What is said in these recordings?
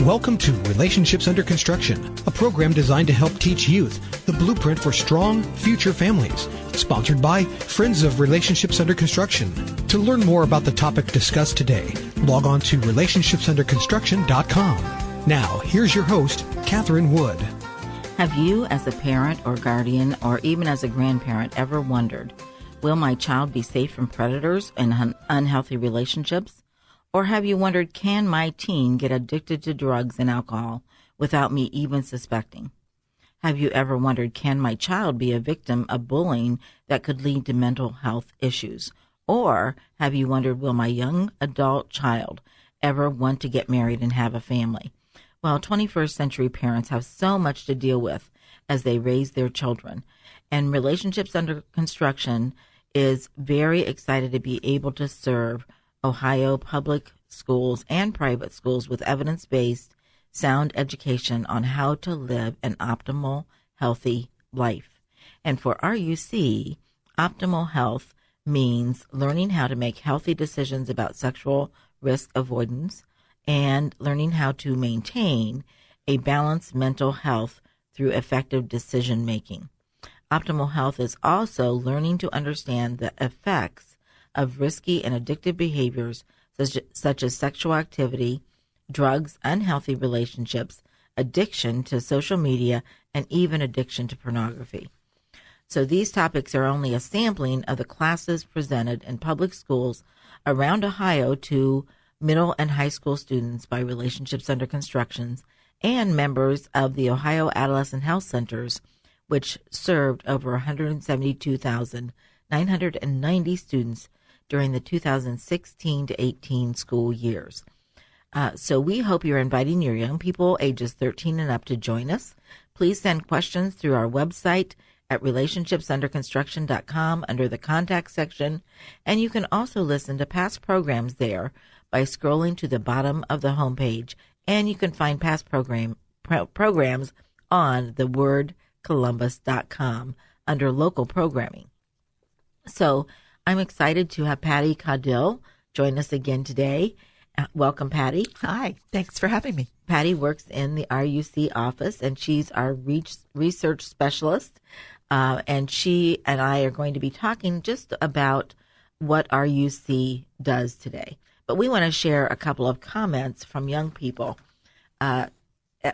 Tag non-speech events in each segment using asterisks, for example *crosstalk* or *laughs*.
Welcome to Relationships Under Construction, a program designed to help teach youth the blueprint for strong future families. Sponsored by Friends of Relationships Under Construction. To learn more about the topic discussed today, log on to relationshipsunderconstruction.com. Now, here's your host, Catherine Wood. Have you, as a parent or guardian, or even as a grandparent, ever wondered, will my child be safe from predators and un- unhealthy relationships? Or have you wondered, can my teen get addicted to drugs and alcohol without me even suspecting? Have you ever wondered, can my child be a victim of bullying that could lead to mental health issues? Or have you wondered, will my young adult child ever want to get married and have a family? Well, 21st century parents have so much to deal with as they raise their children. And Relationships Under Construction is very excited to be able to serve Ohio public schools and private schools with evidence based, sound education on how to live an optimal, healthy life. And for RUC, optimal health means learning how to make healthy decisions about sexual risk avoidance and learning how to maintain a balanced mental health through effective decision making. Optimal health is also learning to understand the effects of risky and addictive behaviors such, such as sexual activity, drugs, unhealthy relationships, addiction to social media, and even addiction to pornography. So these topics are only a sampling of the classes presented in public schools around Ohio to middle and high school students by Relationships Under Constructions and members of the Ohio Adolescent Health Centers, which served over 172,990 students during the 2016 to 18 school years. Uh, so we hope you're inviting your young people ages 13 and up to join us. Please send questions through our website at relationshipsunderconstruction.com under the contact section. And you can also listen to past programs there by scrolling to the bottom of the homepage. And you can find past program, pro- programs on the thewordcolumbus.com under local programming. So I'm excited to have Patty Caudill join us again today. Uh, welcome, Patty. Hi, thanks for having me. Patty works in the RUC office and she's our research specialist. Uh, and she and I are going to be talking just about what RUC does today. But we want to share a couple of comments from young people uh,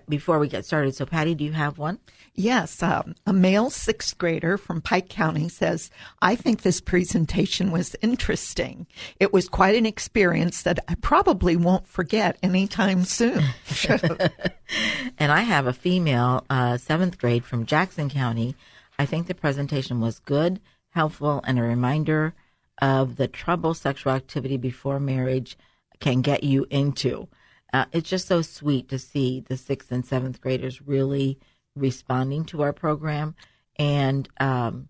before we get started. So, Patty, do you have one? Yes. Um, a male sixth grader from Pike County says, I think this presentation was interesting. It was quite an experience that I probably won't forget anytime soon. *laughs* *laughs* and I have a female uh, seventh grade from Jackson County. I think the presentation was good, helpful, and a reminder of the trouble sexual activity before marriage can get you into. Uh, it's just so sweet to see the sixth and seventh graders really responding to our program, and um,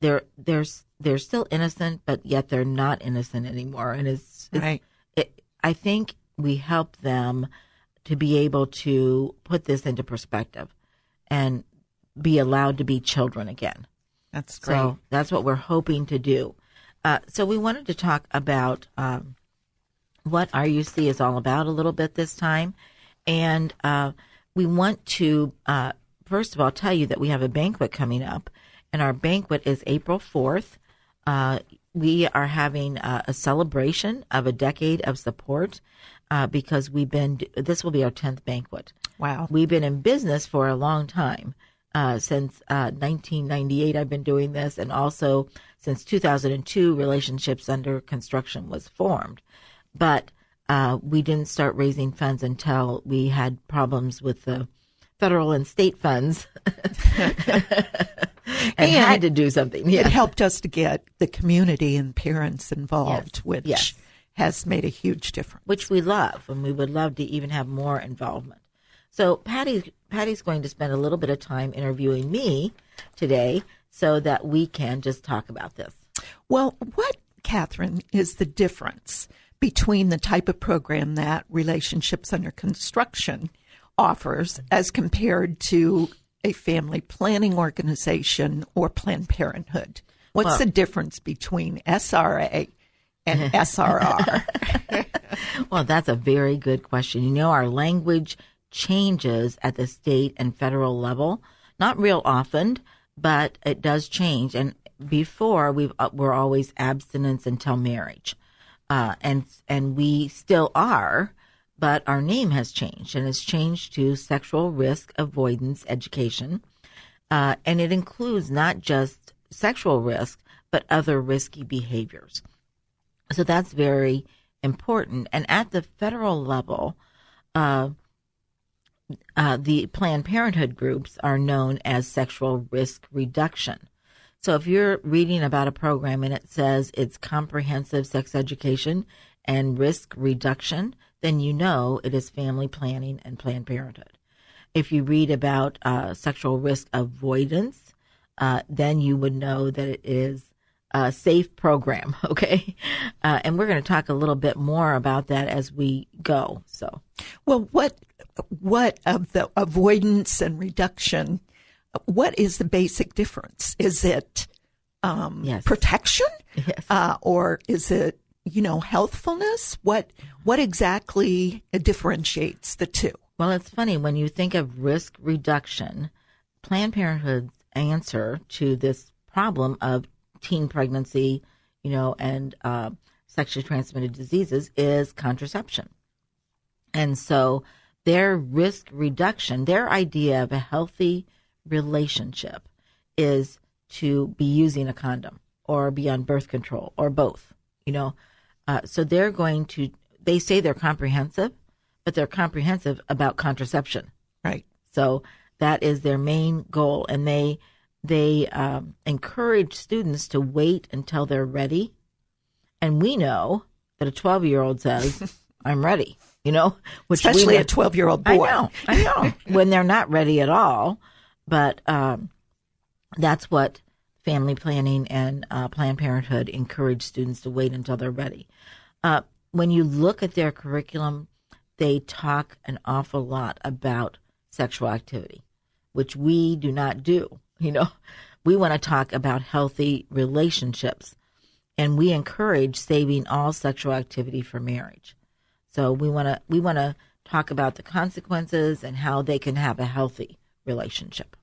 they're they're they're still innocent, but yet they're not innocent anymore. And it's, it's right. It, I think we help them to be able to put this into perspective and be allowed to be children again. That's great. So that's what we're hoping to do. Uh, so we wanted to talk about um, what RUC is all about a little bit this time. And uh, we want to, uh, first of all, tell you that we have a banquet coming up. And our banquet is April 4th. Uh, we are having a celebration of a decade of support uh, because we've been, this will be our 10th banquet. Wow. We've been in business for a long time. Uh, since 1998, I've been doing this, and also since 2002, Relationships Under Construction was formed but uh, we didn't start raising funds until we had problems with the federal and state funds *laughs* and, and, had to do something. Yeah. It helped us to get the community and parents involved, yes. which yes. has made a huge difference. which we love, and we would love to even have more involvement. So Patty, Patty's going to spend a little bit of time interviewing me today, so that we can just talk about this. Well, what, Catherine, is the difference between the type of program that Relationships Under Construction offers as compared to a family planning organization or Planned Parenthood? What's Well- the difference between SRA and *laughs* SRR? *laughs* Well, that's a very good question. You know, our language changes at the state and federal level, not real often, but it does change. And before we uh, were always abstinence until marriage, uh, and and we still are, but our name has changed and it's changed to sexual risk avoidance education, uh, and it includes not just sexual risk but other risky behaviors. So that's very important. And at the federal level, uh, uh, the Planned Parenthood groups are known as sexual risk reduction. So if you're reading about a program and it says it's comprehensive sex education and risk reduction, then you know it is family planning and Planned Parenthood. If you read about uh, sexual risk avoidance, uh, then you would know that it is a safe program. *laughs* Okay, uh, and we're going to talk a little bit more about that as we go. So, Well, what what of the avoidance and reduction? What is the basic difference? Is it um, Yes. protection, Yes. uh, or is it you know healthfulness? What what exactly differentiates the two? well, it's funny when you think of risk reduction. Planned Parenthood's answer to this problem of teen pregnancy, you know, and uh, sexually transmitted diseases is contraception. And so their risk reduction, their idea of a healthy relationship is to be using a condom or be on birth control or both, you know. Uh, so they're going to, they say they're comprehensive, but they're comprehensive about contraception. Right. So that is their main goal, and they they um, encourage students to wait until they're ready. And we know that a twelve year old says, *laughs* "I'm ready," you know, which Especially know- a twelve year old boy. I know, I know, *laughs* when they're not ready at all. But um, that's what family planning and uh, Planned Parenthood encourage students to wait until they're ready. Uh, when you look at their curriculum, they talk an awful lot about sexual activity, which we do not do. *laughs* You know, we want to talk about healthy relationships, and we encourage saving all sexual activity for marriage. So we want to we want to talk about the consequences and how they can have a healthy relationship.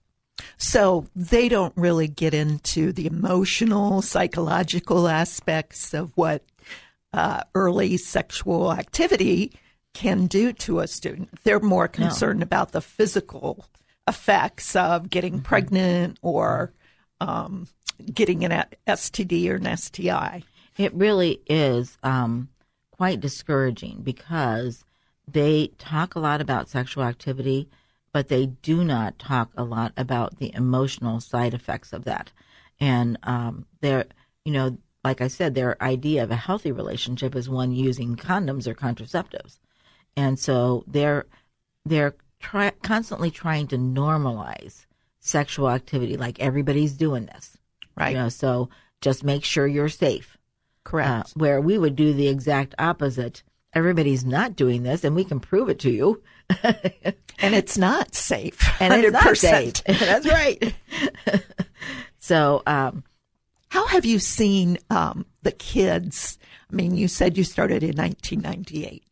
So they don't really get into the emotional, psychological aspects of what uh, early sexual activity can do to a student. They're more concerned about the physical effects of getting pregnant or um, getting an STD or an STI. It really is um, quite discouraging because they talk a lot about sexual activity, but they do not talk a lot about the emotional side effects of that. And um, they're, you know, like I said, their idea of a healthy relationship is one using condoms or contraceptives, and so they're they're try, constantly trying to normalize sexual activity, like everybody's doing this, Right. You know, so just make sure you're safe. Correct. Uh, where we would do the exact opposite. Everybody's not doing this, and we can prove it to you. And it's not safe. And it's not safe. *laughs* That's right. *laughs* so, um, How have you seen um, the kids? I mean, you said you started in 1998.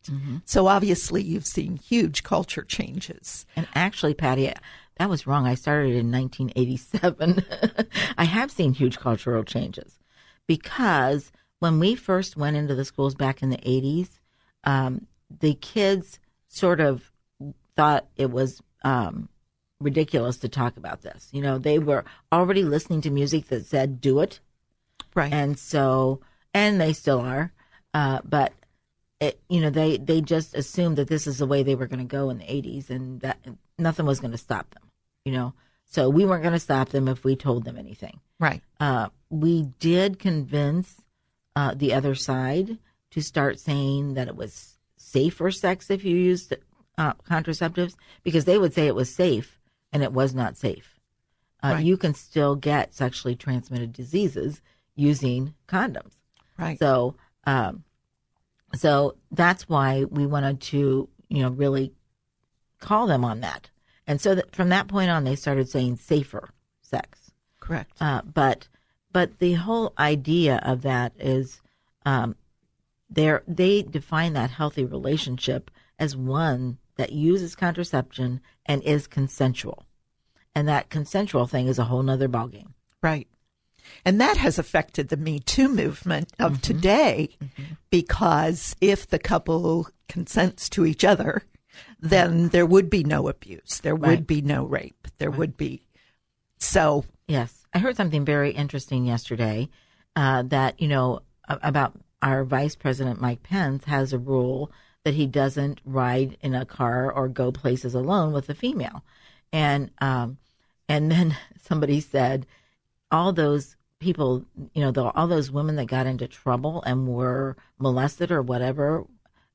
So obviously you've seen huge culture changes. and actually, Patty, that was wrong. I started in 1987. *laughs* I have seen huge cultural changes because when we first went into the schools back in the 80s, um, the kids sort of thought it was um, ridiculous to talk about this. You know, they were already listening to music that said "do it," Right. and so and they still are, uh, but it, you know, they they just assumed that this is the way they were going to go in the '80s, and that nothing was going to stop them. You know, so we weren't going to stop them if we told them anything right. uh, we did convince uh, the other side to start saying that it was safe for sex if you used uh, contraceptives because they would say it was safe and it was not safe. Uh, Right. You can still get sexually transmitted diseases using condoms. Right. So, um, so that's why we wanted to, you know, really call them on that. And so that from that point on, they started saying safer sex. Correct. Uh, but but the whole idea of that is um, they they define that healthy relationship as one that uses contraception and is consensual, and that consensual thing is a whole nother ballgame. Right. And that has affected the Me Too movement of Mm-hmm. today because if the couple consents to each other, then there would be no abuse. There Right. would be no rape. There would be. So, Yes, I heard something very interesting yesterday uh, that you know about our Vice President Mike Pence has a rule that he doesn't ride in a car or go places alone with a female, and um, and then *laughs* somebody said all those people, you know, the, all those women that got into trouble and were molested or whatever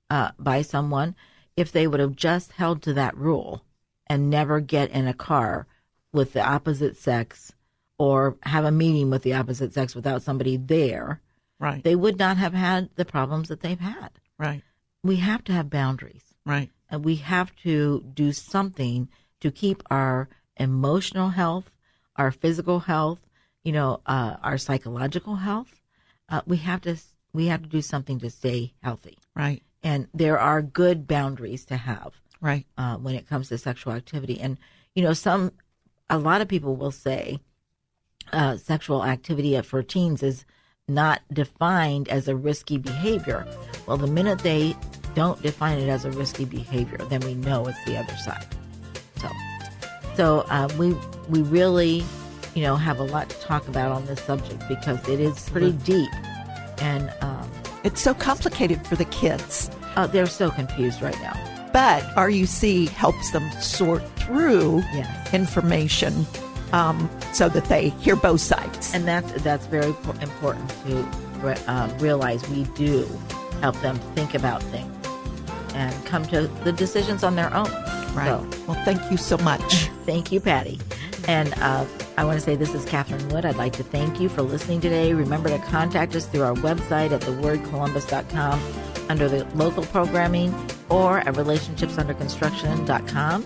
uh, by someone, if they would have just held to that rule and never get in a car with the opposite sex or have a meeting with the opposite sex without somebody there, right. they would not have had the problems that they've had. right. We have to have boundaries Right. and we have to do something to keep our emotional health, our physical health, you know, uh, our psychological health. Uh, we have to we have to do something to stay healthy, Right. and there are good boundaries to have Right. uh, when it comes to sexual activity. And you know, some a lot of people will say uh, sexual activity for teens is not defined as a risky behavior. Well, the minute they don't define it as a risky behavior, then we know it's the other side. So, so uh, we we really, you know, have a lot to talk about on this subject because it is pretty deep, and um, It's so complicated for the kids. uh, they're so confused right now. But RUC helps them sort through Yes. information um, so that they hear both sides. and that's that's very important to re- um, realize. We do help them think about things and come to the decisions on their own. right. So, Well, thank you so much. thank you, Patty. And uh, I want to say this is Catherine Wood. I'd like to thank you for listening today. Remember to contact us through our website at thewordcolumbus.com under the local programming or at relationshipsunderconstruction.com.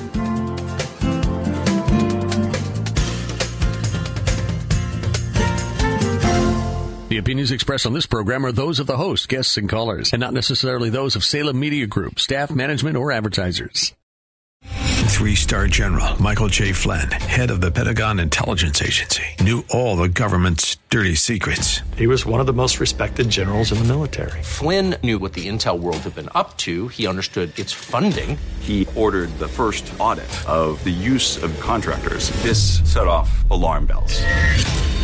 The opinions expressed on this program are those of the host, guests, and callers, and not necessarily those of Salem Media Group, staff, management, or advertisers. Three star general Michael J. Flynn, head of the Pentagon Intelligence Agency, knew all the government's dirty secrets. He was one of the most respected generals in the military. Flynn knew what the intel world had been up to. He understood its funding. He ordered the first audit of the use of contractors. This set off alarm bells.